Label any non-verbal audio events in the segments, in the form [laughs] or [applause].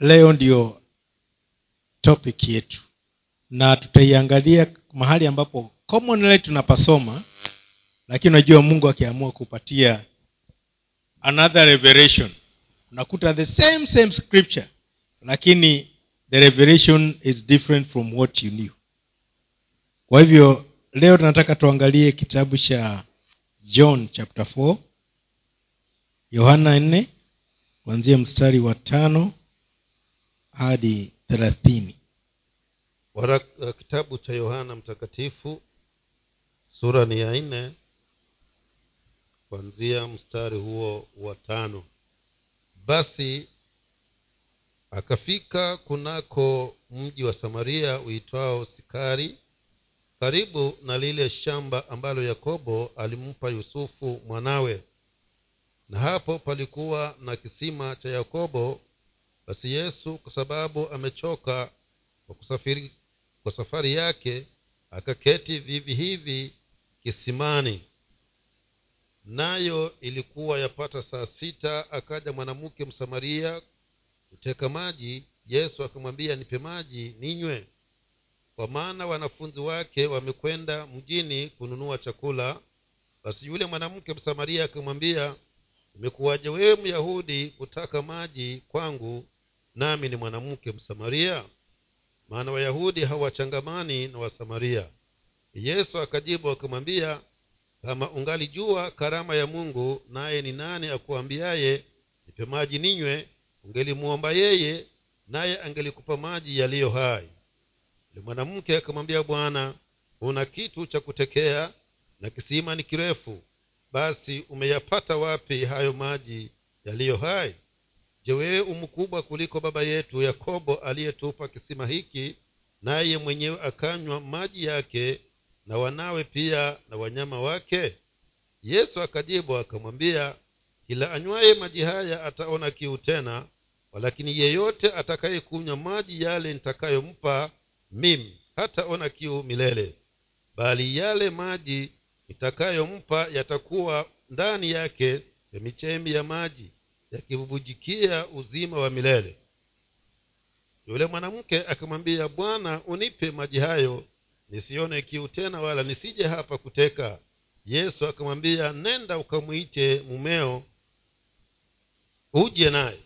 leo ndio topic yetu. Na tutaiangalia mahali ambapo commonly tunapasoma lakini unajua mungu akiamua kupatia another revelation. Unakuta the same same scripture lakini the revelation is different from what you knew. Kwa hivyo leo tunataka tuangalie kitabu cha john chapter 4 yohana 4 kuanzia mstari wa tano hadi thelathini. Warak- uh, kitabu cha yohana mtakatifu sura ni ya nne kuanzia mstari huo wa tano. Basi akafika kunako mji wa samaria uitwao sikari karibu na lile shamba ambalo yakobo alimpa yusufu mwanawe. Na hapo palikuwa na kisima cha yakobo basi yesu kwa sababu amechoka kwa kusafiri kwa safari yake akaketi vivi hivi kisimani. Nayo ilikuwa yapata saa sita akaja mwanamke msamaria kuteka maji. Yesu akamwambia nipe maji ninywe. Kwa maana wanafunzi wake wamekwenda mjini kununua chakula. Basi yule mwanamke msamaria akamwambia imekuwaje wewe myahudi kutaka maji kwangu nami ni mwanamke msamaria maana wayahudi hawachangamani na wasamaria. Yesu akajibu akamwambia kama ungalijua karama ya mungu naye ni nani akuambiaye nipe maji ninywe ungelimuomba yeye naye angelikupa maji yaliyo hai. Yule mwanamke akamwambia bwana una kitu cha kutekea na kisima ni kirefu basi umeyapata wapi hayo maji yaliyo hai je wewe umkubwa kuliko baba yetu yakobo aliyetupa kisima hiki naye mwenyewe akanywa maji yake na wanawe pia na wanyama wake? Yesu akajibu akamwambia kila anywaye maji haya ataona kiu tena walakini yeyote atakayekunywa maji yale nitakayompa mimi hataona kiu milele. Bali yale maji nitakayompa yatakuwa ndani yake chemichemi ya maji yakibubujikia uzima wa milele. Yule mwanamke akamwambia bwana unipe maji hayo nisione kiu tena wala nisije hapa kuteka. Yesu akamwambia nenda ukamwite mumeo uje naye.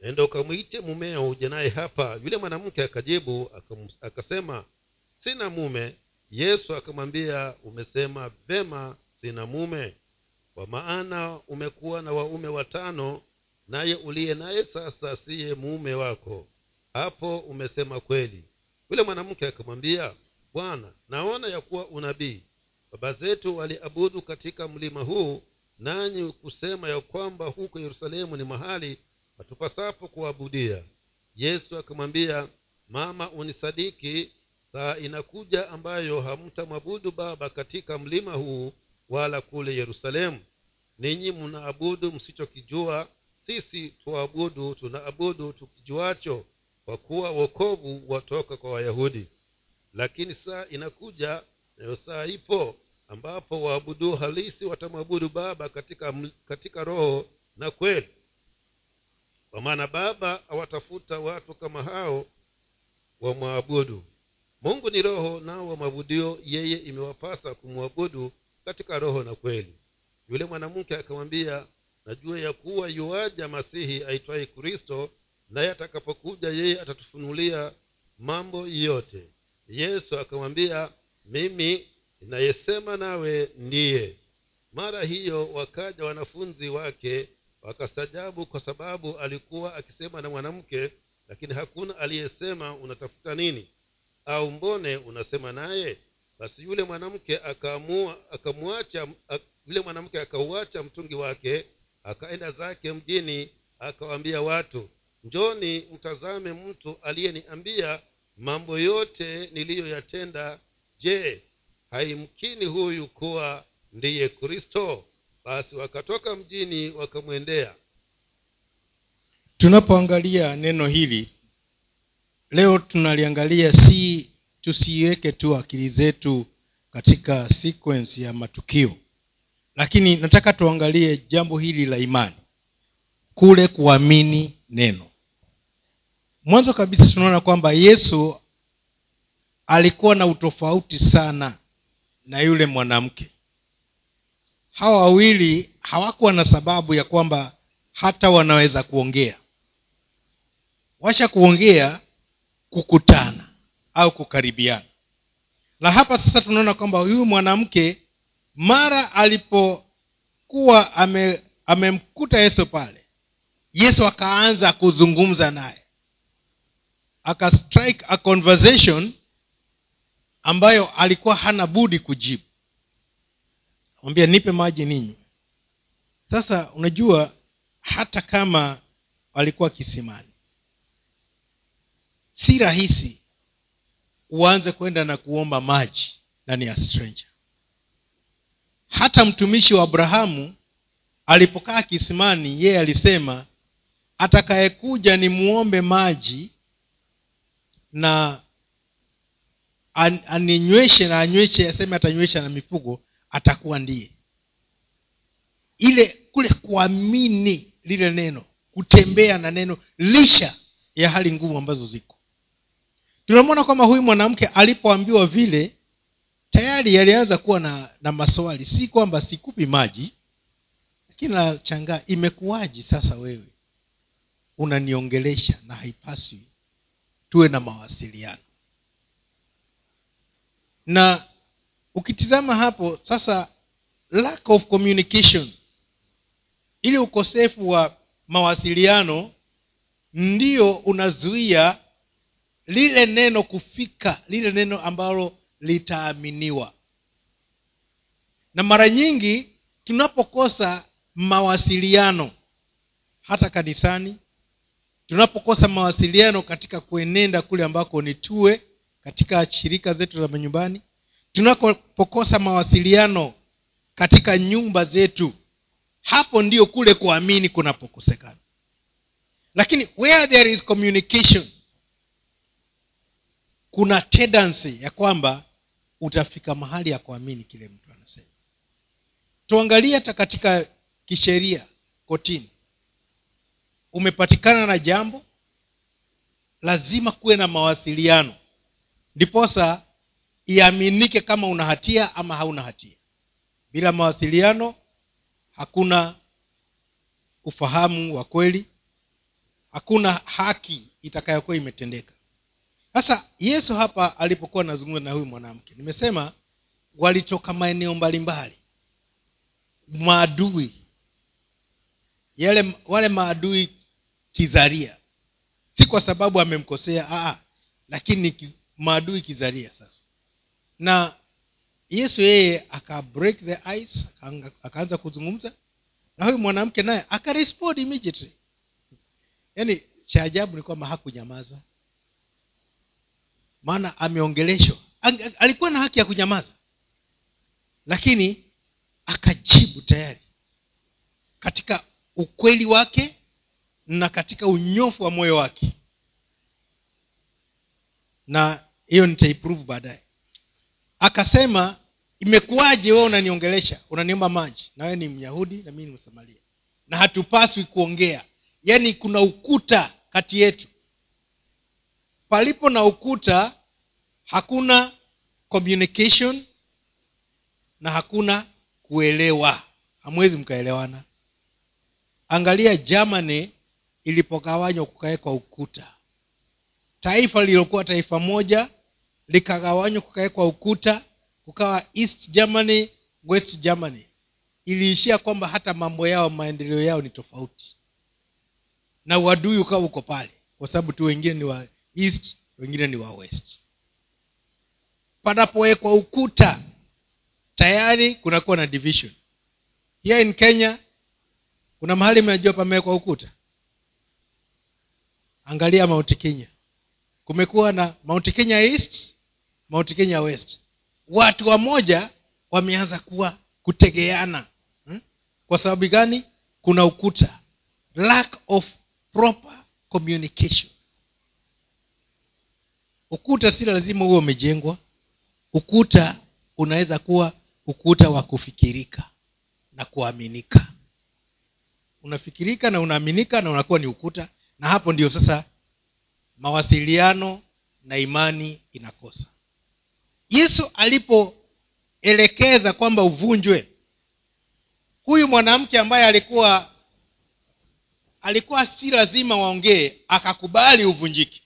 Nenda ukamwite mumeo uje naye hapa. Yule mwanamke akajibu akasema sina mume. Yesu akamwambia umesema vema sina mume kwa maana umekuwa na waume watano naye uliye naye sasa siye mume wako. Hapo umesema kweli. Yule mwanamke akamwambia bwana naona ya kuwa unabii. Baba zetu waliabudu katika mlima huu nanyi kusema ya kwamba huko yerusalemu ni mahali hatupasapo kuabudia. Yesu akamwambia mama unisadiki. Saa inakuja ambayo hamtamwabudu baba katika mlima huu wala kule yerusalemu. Ninyi mnaabudu msichokijua sisi tuabudu tunaabudu tukijuacho kwa kuwa wokovu watoka kwa wayahudi. Lakini saa inakuja nayo saa ipo ambapo waabudu halisi watamwabudu baba katika, katika roho na kweli. Kwa maana baba awatafuta watu kama hao wamwabudu. Mungu ni roho nao wamwabudio yeye imewapasa kumwabudu katika roho na kweli. Yule mwanamke akamwambia najua ya kuwa yuaja masihi aitwaye kristo naye atakapokuja yeye atatufunulia mambo yote. Yesu akamwambia mimi inayesema nawe ndiye. Mara hiyo wakaja wanafunzi wake wakastajabu kwa sababu alikuwa akisema na mwanamke lakini hakuna aliyesema unatafuta nini? Au mbone unasema naye basi yule mwanamke akaamua akamwacha yule mwanamke akauacha mtungi wake akaenda zake mjini akawaambia watu njoni mtazame mtu aliyeniambia mambo yote niliyoyatenda. Je haimkini huyu kuwa ndiye kristo? Basi wakatoka mjini wakamwendea. Tunapoangalia neno hili leo tunaliangalia si tusiweke tu akili zetu katika sequence ya matukio. Lakini nataka tuangalie jambo hili la imani. Kule kuamini neno. Mwanzo kabisa tunaona kwamba yesu alikuwa na utofauti sana na yule mwanamke. Hawa wawili hawakuwa na sababu ya kwamba hata wanaweza kuongea. Washa kuongea kukutana au kukaribiana. Na hapa sasa tunaona kwamba huyu mwanamke mara alipokuwa ame, amemkuta yesu pale yesu akaanza kuzungumza naye. Akastrike a conversation ambayo alikuwa hana budi kujibu. Mwambia nipe maji ninyi sasa unajua hata kama walikuwa kisimani si rahisi uanze kwenda na kuomba maji ndani ya stranger. Hata mtumishi wa abrahamu alipokaa kisimani yeye alisema atakayekuja ni muombe maji na an, aninyweshe na anyweshe aseme atanywesha na mifugo atakuwa ndiye. Ile kule kuamini lile neno kutembea na neno lisha ya hali ngumu ambazo ziko tunamwona kwamba huyu mwanamke alipoambiwa vile tayari alianza kuwa na na maswali. Si kwamba sikupi maji lakini nachangaa imekuwaji sasa wewe? Unaniongelesha na haipaswi tuwe na mawasiliano. Na ukitizama hapo sasa lack of communication. Ili ukosefu wa mawasiliano ndio unazuia lile neno kufika lile neno ambalo litaaminiwa. Na mara nyingi tunapokosa mawasiliano hata kanisani tunapokosa mawasiliano katika kuenenda kule ambako ni tuwe katika shirika zetu za manyumbani tunapokosa mawasiliano katika nyumba zetu hapo ndio kule kuamini kunapokosekana. Lakini where there is communication kuna tendency ya kwamba utafika mahali ya kuamini kile mtu anasema. Tuangalie hata katika kisheria kotini. Umepatikana na jambo lazima kuwe na mawasiliano. Ndiposa iaminike kama una hatia ama hauna hatia. Bila mawasiliano hakuna ufahamu wa kweli hakuna haki itakayokuwa imetendeka sasa yesu hapa alipokuwa anazungumza na huyu mwanamke nimesema walitoka maeneo mbalimbali. Maadui. Yale wale maadui kizaria. Si kwa sababu amemkosea aa, lakini ki, maadui kizaria sasa. Na yesu yeye aka break the ice akaanza kuzungumza. Na huyu mwanamke naye akarespond immediately. Yaani cha ajabu ni kwamba hakunyamaza maana ameongeleshwa. Alikuwa na haki ya kunyamaza. Lakini akajibu tayari. Katika ukweli wake na katika unyofu wa moyo wake. Na hiyo nitaiprove baadaye. Akasema imekuwaje wewe unaniongelesha unaniomba maji. Na wewe ni myahudi na mii ni msamaria. Na hatupaswi kuongea. Yaani kuna ukuta kati yetu palipo na ukuta hakuna communication na hakuna kuelewa. Hamwezi mkaelewana. Angalia germany ilipogawanywa kukawekwa ukuta. Taifa lililokuwa taifa moja likagawanywa kukawekwa ukuta kukawa east germany west germany. Iliishia kwamba hata mambo yao maendeleo yao ni tofauti. Na uadui ukawa uko pale kwa sababu tu wengine ni wa east wengine ni wa west. Panapowekwa ukuta tayari kunakuwa na division. Here in kenya kuna mahali mnajua pamewekwa ukuta? Angalia mount kenya. Kumekuwa na mount kenya east mount kenya west. Watu wamoja wameanza kuwa kutegeana. Hmm? kwa sababu gani? Kuna ukuta. Lack of proper communication ukuta si lazima huwe umejengwa. Ukuta unaweza kuwa ukuta wa kufikirika na kuaminika. Unafikirika na unaaminika na unakuwa ni ukuta na hapo ndio sasa mawasiliano na imani inakosa. Yesu alipoelekeza kwamba uvunjwe huyu mwanamke ambaye alikuwa alikuwa si lazima waongee akakubali uvunjike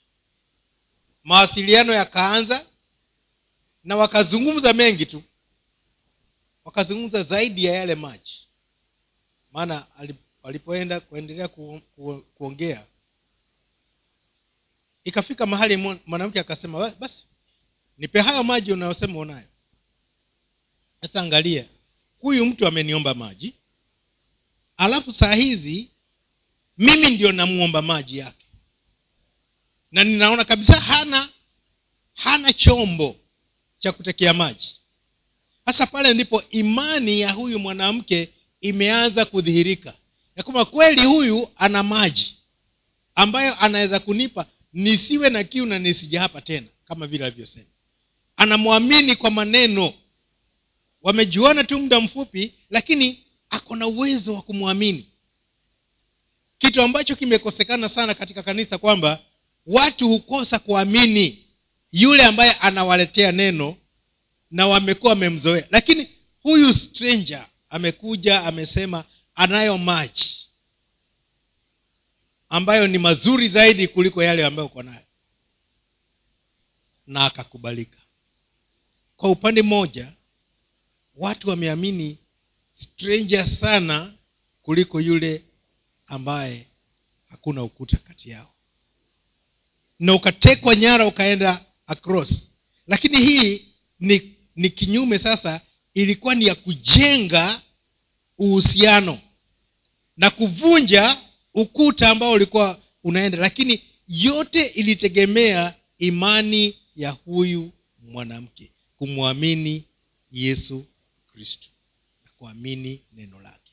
mawasiliano yakaanza na wakazungumza mengi tu. Wakazungumza zaidi ya yale maji. Maana walipoenda kuendelea ku, ku, kuongea ikafika mahali mwanamke akasema basi nipe hayo maji unayosema unayo. Sasa angalia huyu mtu ameniomba maji alafu saa hizi mimi ndio namuomba maji yake na ninaona kabisa hana hana chombo cha kutekea maji. Sasa pale ndipo imani ya huyu mwanamke imeanza kudhihirika. Ya kwamba kweli huyu ana maji ambayo anaweza kunipa nisiwe na kiu na nisija hapa tena kama vile alivyosema. Anamwamini kwa maneno. Wamejuana tu muda mfupi lakini ako na uwezo wa kumwamini. Kitu ambacho kimekosekana sana katika kanisa kwamba watu hukosa kuamini yule ambaye anawaletea neno na wamekuwa wamemzoea. Lakini huyu stranger amekuja amesema anayo maji ambayo ni mazuri zaidi kuliko yale ambayo uko nayo. Na akakubalika. Kwa upande mmoja watu wameamini stranger sana kuliko yule ambaye hakuna ukuta kati yao na ukatekwa nyara ukaenda across. Lakini hii ni ni kinyume sasa ilikuwa ni ya kujenga uhusiano na kuvunja ukuta ambao ulikuwa unaenda. Lakini yote ilitegemea imani ya huyu mwanamke kumwamini yesu kristo na kuamini neno lake.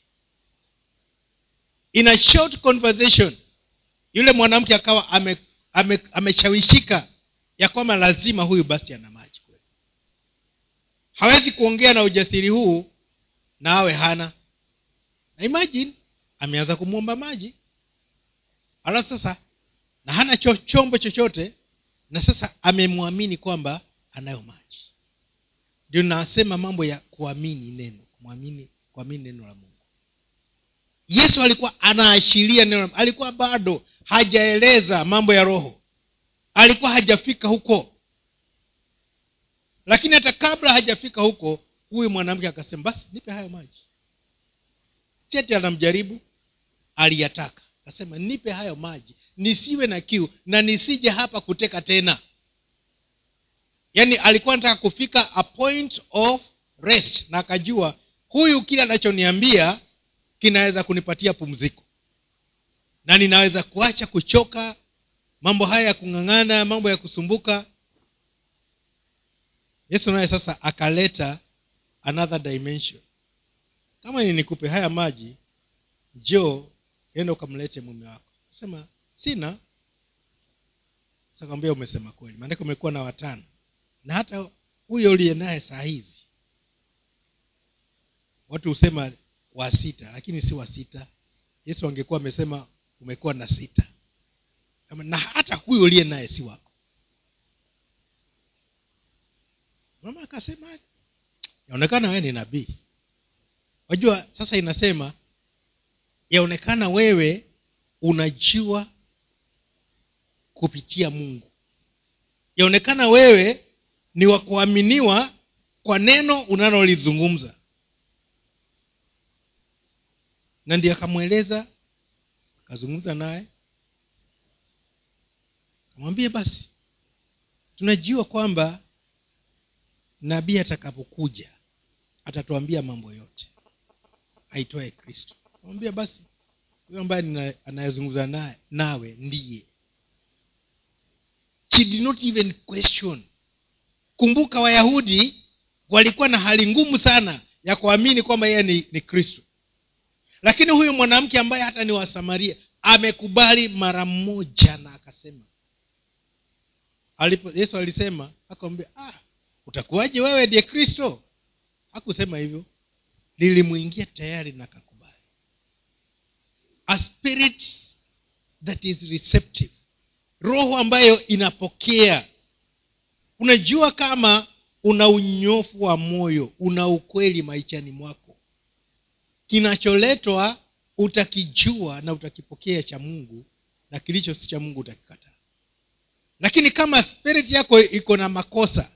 In a short conversation yule mwanamke akawa ame, ame, ameshawishika ya kwamba lazima huyu basi ana maji kweli. Hawezi kuongea na ujasiri huu na awe hana. Na imagine ameanza kumwomba maji. Alafu sasa na hana cho, chombo chochote na sasa amemwamini kwamba anayo maji. Ndio nasema mambo ya kuamini neno kuamini neno la mungu yesu alikuwa anaashiria neno alikuwa bado hajaeleza mambo ya roho. Alikuwa hajafika huko. Lakini hata kabla hajafika huko huyu mwanamke akasema basi nipe hayo maji. Cheti anamjaribu aliyataka. Akasema nipe hayo maji nisiwe na kiu na nisije hapa kuteka tena. Yaani alikuwa anataka kufika a point of rest na akajua huyu kile anachoniambia kinaweza kunipatia pumziko. Na ninaweza kuacha kuchoka mambo haya ya kung'ang'ana mambo ya kusumbuka. Yesu naye sasa akaleta another dimension. Kama ni nikupe haya maji njoo enda ukamlete mume wako. Sema sina. Sakwambia umesema kweli. Maanake umekuwa na watano. Na hata huyo uliye naye saa hizi watu husema wa sita lakini si wa sita. Yesu angekuwa amesema umekuwa na sita. Na hata huyo uliye naye si wako. Mama akasema yaonekana wewe ni nabii. Wajua sasa inasema yaonekana wewe unajua kupitia mungu. Yaonekana wewe ni wa kuaminiwa kwa neno unalolizungumza na ndiye akamweleza akazungumza naye. Akamwambia basi tunajua kwamba nabii atakapokuja atatuambia mambo yote aitwaye kristo. Kamwambia basi huyo ambaye anayezungumza naye nawe ndiye. She did not even question. Kumbuka wayahudi walikuwa na hali ngumu sana ya kuamini kwamba yeye ni, ni kristo lakini huyu mwanamke ambaye hata ni wasamaria amekubali mara mmoja na akasema alipo yesu alisema akamwambia ah, utakuwaje wewe ndiye kristo? Hakusema hivyo. Lilimwingia tayari na kakubali a spirit that is receptive. Roho ambayo inapokea. Unajua kama una unyofu wa moyo una ukweli maishani mwako kinacholetwa utakijua na utakipokea cha mungu na kilicho si cha mungu utakikataa lakini kama spirit yako iko na makosa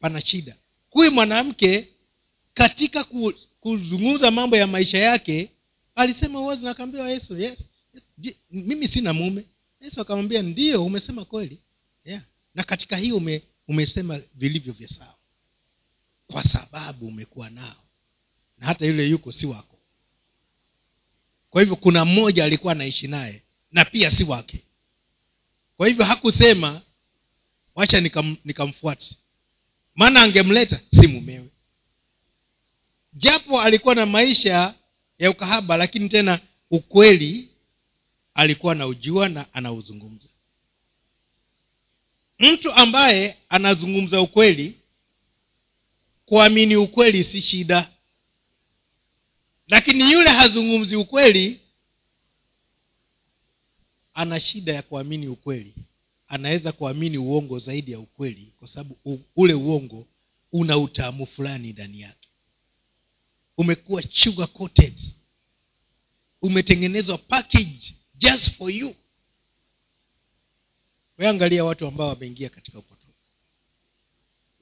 pana shida. Huyu mwanamke katika ku, kuzungumza mambo ya maisha yake alisema wazi nakaambia yesu yes, mimi sina mume. Yesu akamwambia ndio umesema kweli. Yeah. na katika hiyo ume, umesema vilivyo vya sawa. Kwa sababu umekuwa nao na hata yule yuko si wako. Kwa hivyo kuna mmoja alikuwa anaishi naye na pia si wake. Kwa hivyo hakusema wacha nikam, nikamfuata maana angemleta si mumewe. Japo alikuwa na maisha ya ukahaba lakini tena ukweli alikuwa anaujua na anauzungumza. Mtu ambaye anazungumza ukweli kuamini ukweli si shida lakini yule hazungumzi ukweli ana shida ya kuamini ukweli. Anaweza kuamini uongo zaidi ya ukweli kwa sababu ule uongo una utamu fulani ndani yake. Umekuwa sugar coated. Umetengenezwa package just for you. Weangalia watu ambao wameingia katika upotofu.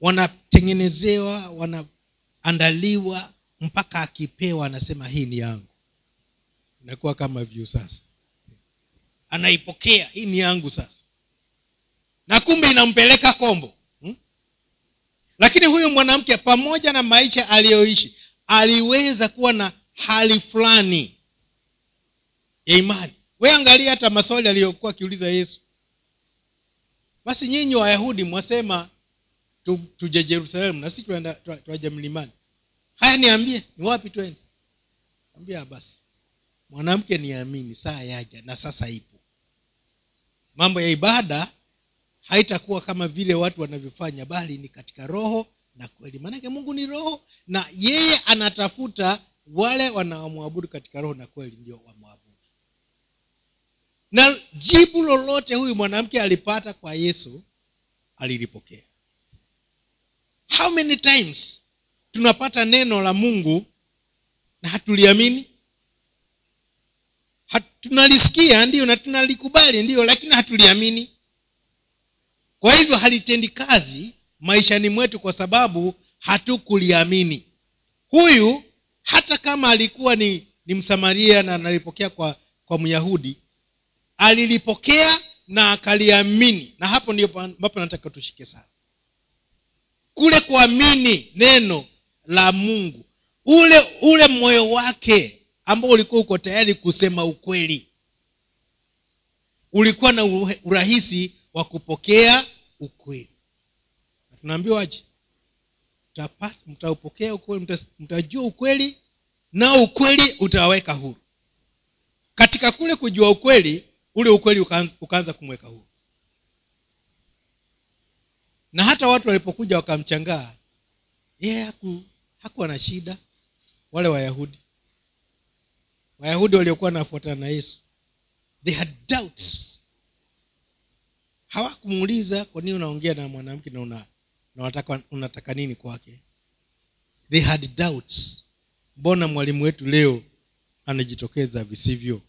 Wanatengenezewa wanaandaliwa mpaka akipewa anasema hii ni yangu. Inakuwa kama vyu sasa. Anaipokea hii ni yangu sasa. Na kumbe inampeleka kombo. Hmm? lakini huyu mwanamke pamoja na maisha aliyoishi aliweza kuwa na hali fulani ya imani. We angalia hata maswali aliyokuwa akiuliza yesu. Basi nyinyi wayahudi mwasema tu, tuje jerusalemu na si tuaja mlimani haya niambie ni wapi twende? Ambia basi mwanamke niamini saa yaja na sasa ipo. Mambo ya ibada haitakuwa kama vile watu wanavyofanya bali ni katika roho na kweli. Maanake mungu ni roho na yeye anatafuta wale wanaomwabudu katika roho na kweli ndio wamwabudu. Na jibu lolote huyu mwanamke alipata kwa yesu alilipokea. How many times tunapata neno la mungu na hatuliamini. Hat, tunalisikia ndio na tunalikubali ndio lakini hatuliamini. Kwa hivyo halitendi kazi maishani mwetu kwa sababu hatukuliamini. Huyu hata kama alikuwa ni ni msamaria na analipokea kwa kwa myahudi alilipokea na akaliamini. Na hapo ndio ambapo nataka tushike sana. Kule kuamini neno la mungu. Ule ule moyo wake ambao ulikuwa uko tayari kusema ukweli. Ulikuwa na urahisi wa kupokea ukweli. Tunaambiwaje? Mtaupokea ukweli mtajua ukweli na ukweli utawaweka huru. Katika kule kujua ukweli ule ukweli ukaanza, kumweka huru. Na hata watu walipokuja wakamchangaa yeye haku, hakuwa na shida. Wale wayahudi. Wayahudi waliokuwa wanafuatana na yesu they had doubts. Hawakumuuliza kwa nini unaongea na mwanamke na una, unataka, unataka nini kwake? They had doubts. Mbona mwalimu wetu leo anajitokeza visivyo?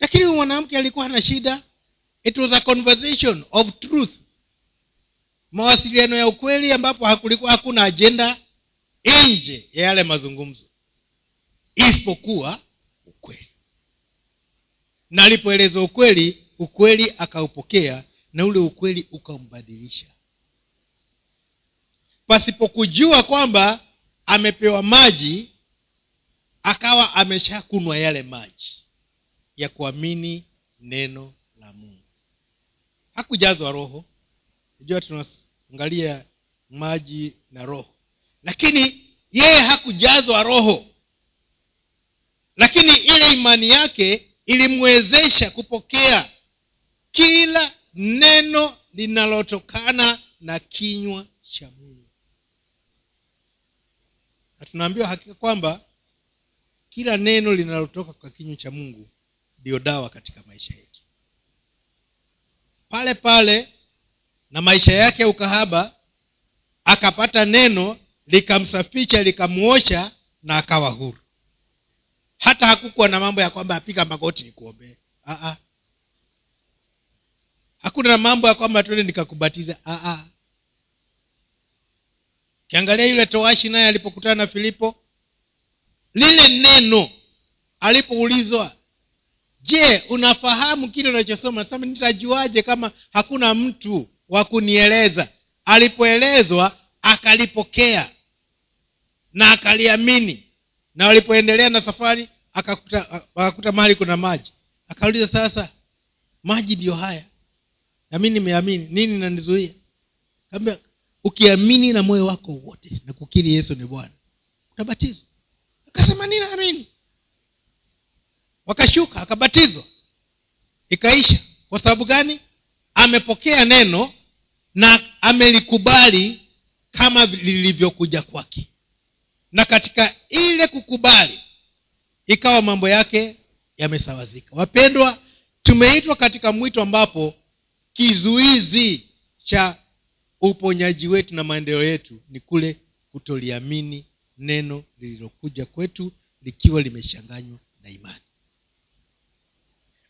Lakini huyu mwanamke alikuwa na shida. It was a conversation of truth. Mawasiliano ya ukweli ambapo hakulikuwa hakuna ajenda nje ya yale mazungumzo isipokuwa ukweli. Na alipoeleza ukweli ukweli akaupokea na ule ukweli ukambadilisha pasipokujua kwamba amepewa maji akawa ameshakunwa yale maji ya kuamini neno la mungu. Hakujazwa roho. Najua tunaangalia maji na roho lakini yeye hakujazwa roho. Lakini ile imani yake ilimwezesha kupokea kila neno linalotokana na kinywa cha mungu. Na tunaambiwa hakika kwamba kila neno linalotoka kwa kinywa cha mungu ndiyo dawa katika maisha yetu. Pale pale na maisha yake ya ukahaba akapata neno likamsafisha likamuosha na akawa huru. Hata hakukuwa na mambo ya kwamba apiga magoti nikuombee hakuna na mambo ya kwamba tuende nikakubatiza kiangalia yule toashi naye alipokutana na filipo. Lile neno alipoulizwa je unafahamu kile unachosoma? Nasema nitajuaje kama hakuna mtu wa kunieleza? Alipoelezwa akalipokea na akaliamini. Na walipoendelea na safari akakuta akakuta mahali kuna maji. Akauliza sasa maji ndiyo haya. Na mi nimeamini. Nini nanizuia kaambia ukiamini na moyo wako wote na kukiri yesu ni bwana utabatizwa. Akasema ninaamini. Wakashuka akabatizwa. Ikaisha. Kwa sababu gani? Amepokea neno na amelikubali kama lilivyokuja kwake na katika ile kukubali ikawa mambo yake yamesawazika. Wapendwa tumeitwa katika mwito ambapo kizuizi cha uponyaji wetu na maendeleo yetu ni kule kutoliamini neno lililokuja kwetu likiwa limeshanganywa na imani.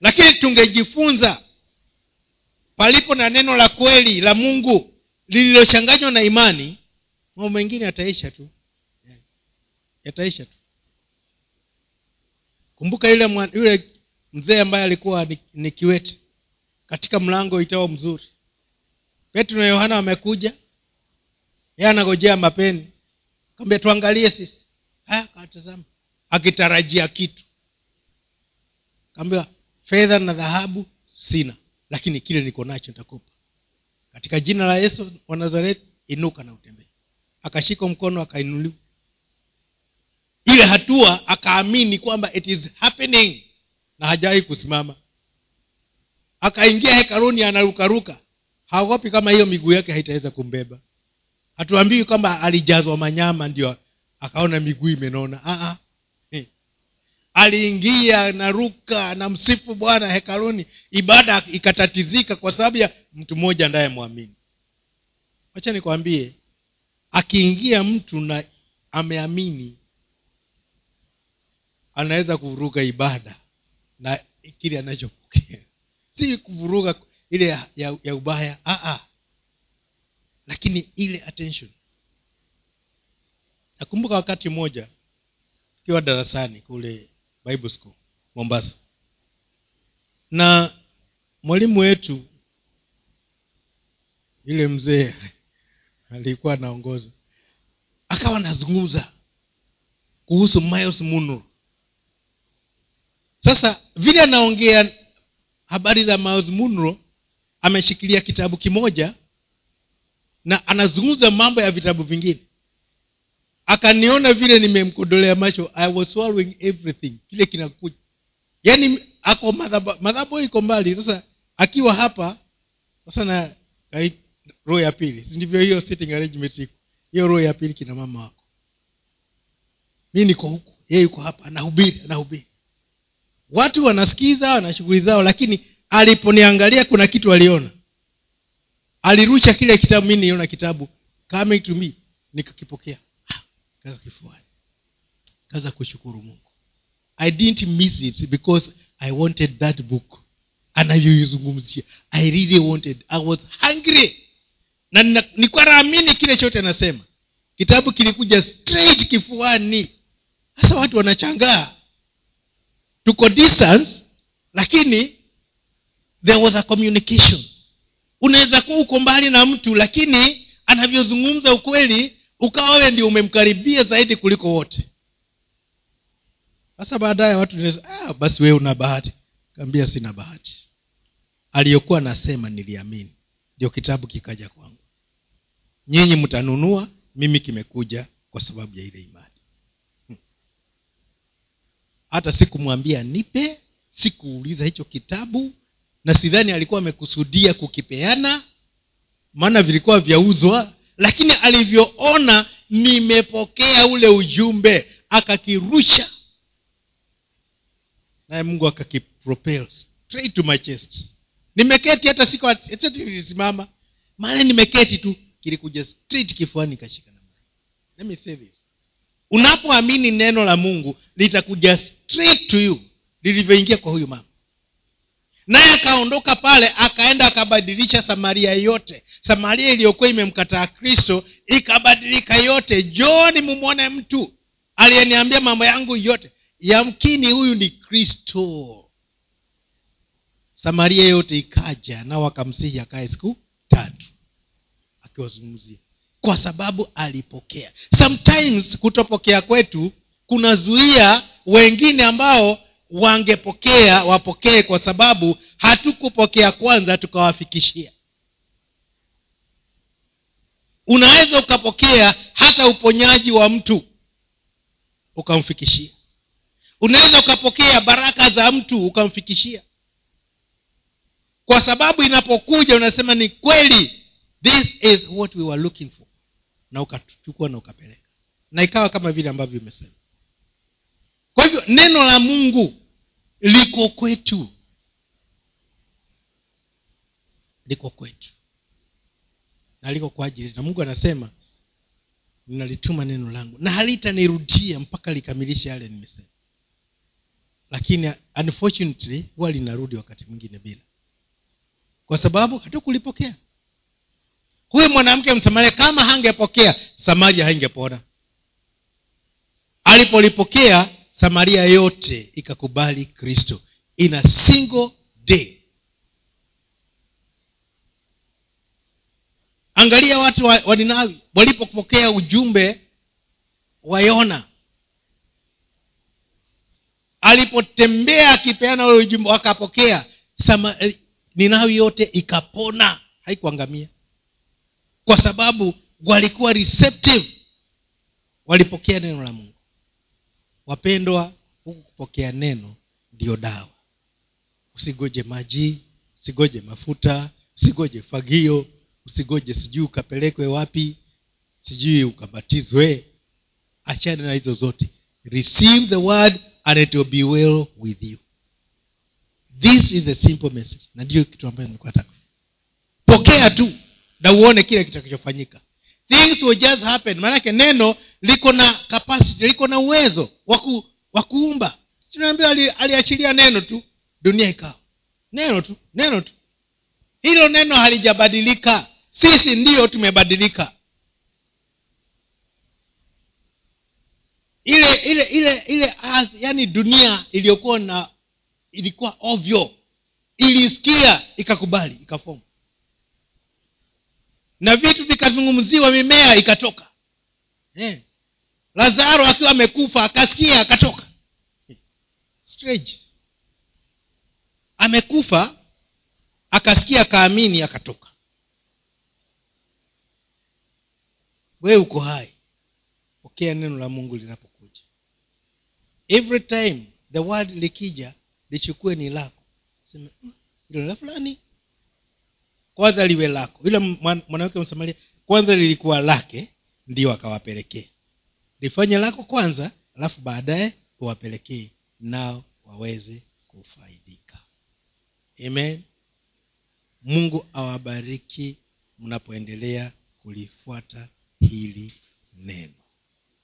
Lakini tungejifunza palipo na neno la kweli la mungu lililochanganywa na imani mambo mengine yataisha tu yataisha tu. Kumbuka yule yule mzee ambaye alikuwa ni, ni kiwete katika mlango itao mzuri. Petro na yohana wamekuja yeye anagojea mapeni. Kambia tuangalie sisi. Haya katazama akitarajia kitu. Kambia fedha na dhahabu sina lakini kile niko nacho nitakupa. Katika jina la yesu wa nazareti inuka na utembee. Akashika mkono akainuliwa ile hatua akaamini kwamba it is happening na hajawahi kusimama. Akaingia hekaruni anarukaruka. Haogopi kama hiyo miguu yake haitaweza kumbeba. Hatuambii kwamba alijazwa manyama ndio akaona miguu imenona. Aliingia naruka na msifu bwana hekaruni ibada ikatatizika kwa sababu ya mtu mmoja anayemwamini wacha nikwambie akiingia mtu na ameamini anaweza kuvuruga ibada na kile anachopokea. Si kuvuruga ile ya, ya, ya ubaya Aa. lakini ile attention. Nakumbuka wakati mmoja ukiwa darasani kule bible school mombasa. Na mwalimu wetu yule mzee [laughs] alikuwa anaongoza. Akawa anazungumza kuhusu miles munro sasa vile anaongea habari za miles munro ameshikilia kitabu kimoja na anazungumza mambo ya vitabu vingine. Akaniona vile nimemkodolea macho i was swallowing everything kile kinakuja. Yaani ako madhabo iko mbali. Sasa akiwa hapa sasa na roho ya pili. Ndivyo hiyo sitting arrangement iko? Hiyo roho ya pili kina mama wako. Mi niko huku yeye yuko hapa anahubiri anahubiri watu wanasikiza wana shughuli zao lakini aliponiangalia kuna kitu aliona. Alirusha kile kitabu mi niliona kitabu. Coming to nikakipokea. Kaza kifuani. Kaza kushukuru mungu. I didn't miss it because i wanted that book. Anavyoizungumzia i really wanted. I was hungry. Na nilikuwa naamini kile chote anasema. Kitabu kilikuja straight kifuani. Sasa watu wanachangaa tuko distance lakini there was a communication. Unaweza kuwa uko mbali na mtu lakini anavyozungumza ukweli ukawa wewe ndio umemkaribia zaidi kuliko wote. Sasa baadaye watu ah, basi wewe una bahati. Kaambia sina bahati. Aliyokuwa nasema niliamini. Ndio kitabu kikaja kwangu. Nyinyi mtanunua mimi kimekuja kwa sababu ya ile imani hata sikumwambia nipe sikuuliza hicho kitabu na sidhani alikuwa amekusudia kukipeana maana vilikuwa vyauzwa lakini alivyoona nimepokea ule ujumbe akakirusha. Naye mungu akakipropel straight to my chest. Nimeketi hata siko nilisimama maana nimeketi tu kilikuja straight kifuani kashika na let me say this unapoamini neno la mungu litakuja straight to you lilivyoingia kwa huyu mama. Naye akaondoka pale akaenda akabadilisha samaria yote. Samaria iliyokuwa imemkataa kristo ikabadilika yote. Joni mumwone mtu aliyeniambia mambo yangu yote. Yamkini huyu ni kristo. Samaria yote ikaja nao akamsihi akae siku tatu akiwazungumzia kwa sababu alipokea. Sometimes kutopokea kwetu kunazuia wengine ambao wangepokea wapokee kwa sababu hatukupokea kwanza tukawafikishia. Unaweza ukapokea hata uponyaji wa mtu ukamfikishia. Unaweza ukapokea baraka za mtu ukamfikishia. Kwa sababu inapokuja unasema ni kweli this is what we were looking for na ukachukua na ukapeleka. Na ikawa kama vile ambavyo imesema. Kwa hivyo neno la mungu liko kwetu. Liko kwetu. Na liko kwa ajili. Na mungu anasema ninalituma neno langu. Na halitanirudia mpaka likamilishe yale nimesema. Lakini unfortunately huwa linarudi wakati mwingine bila. Kwa sababu hatukulipokea huyu mwanamke msamaria kama hangepokea samaria haingepona. Alipolipokea samaria yote ikakubali kristo. In a single day. Angalia watu wa, wa ninawi walipopokea ujumbe wa yona. Alipotembea akipeana ule ujumbe wakapokea eh, ninawi yote ikapona. Haikuangamia kwa sababu walikuwa receptive walipokea neno la mungu. Wapendwa huku kupokea neno ndiyo dawa. Usigoje maji usigoje mafuta usigoje fagio usigoje sijui ukapelekwe wapi sijui ukabatizwe. Achana na hizo zote. Receive the word and it will be well with you. This is the simple message. Na ndiyo kitu ambayo nilikuwa pokea tu na uone kile kitakachofanyika. Things will just happen. Maanake neno liko na capacity liko na uwezo wa kuumba. Sinaambia ali, neno tu dunia ikawa. Neno tu neno tu. Hilo neno halijabadilika. Sisi ndiyo tumebadilika. Ile ile ile ile yani dunia iliyokuwa na ilikuwa ovyo. Ilisikia ikakubali ikafomu na vitu vikazungumziwa mimea ikatoka. Eh. lazaro akiwa amekufa akasikia akatoka. Strange. amekufa akasikia akaamini akatoka. Wewe uko hai. Pokea neno la mungu linapokuja. Every time the word likija lichukue ni lako. Sema "Mm, la fulani kwanza liwe lako. Yule mwanamke msamaria kwanza lilikuwa lake ndio akawapelekee. Lifanye lako kwanza alafu baadaye uwapelekee nao waweze kufaidika. Amen. Mungu awabariki mnapoendelea kulifuata hili neno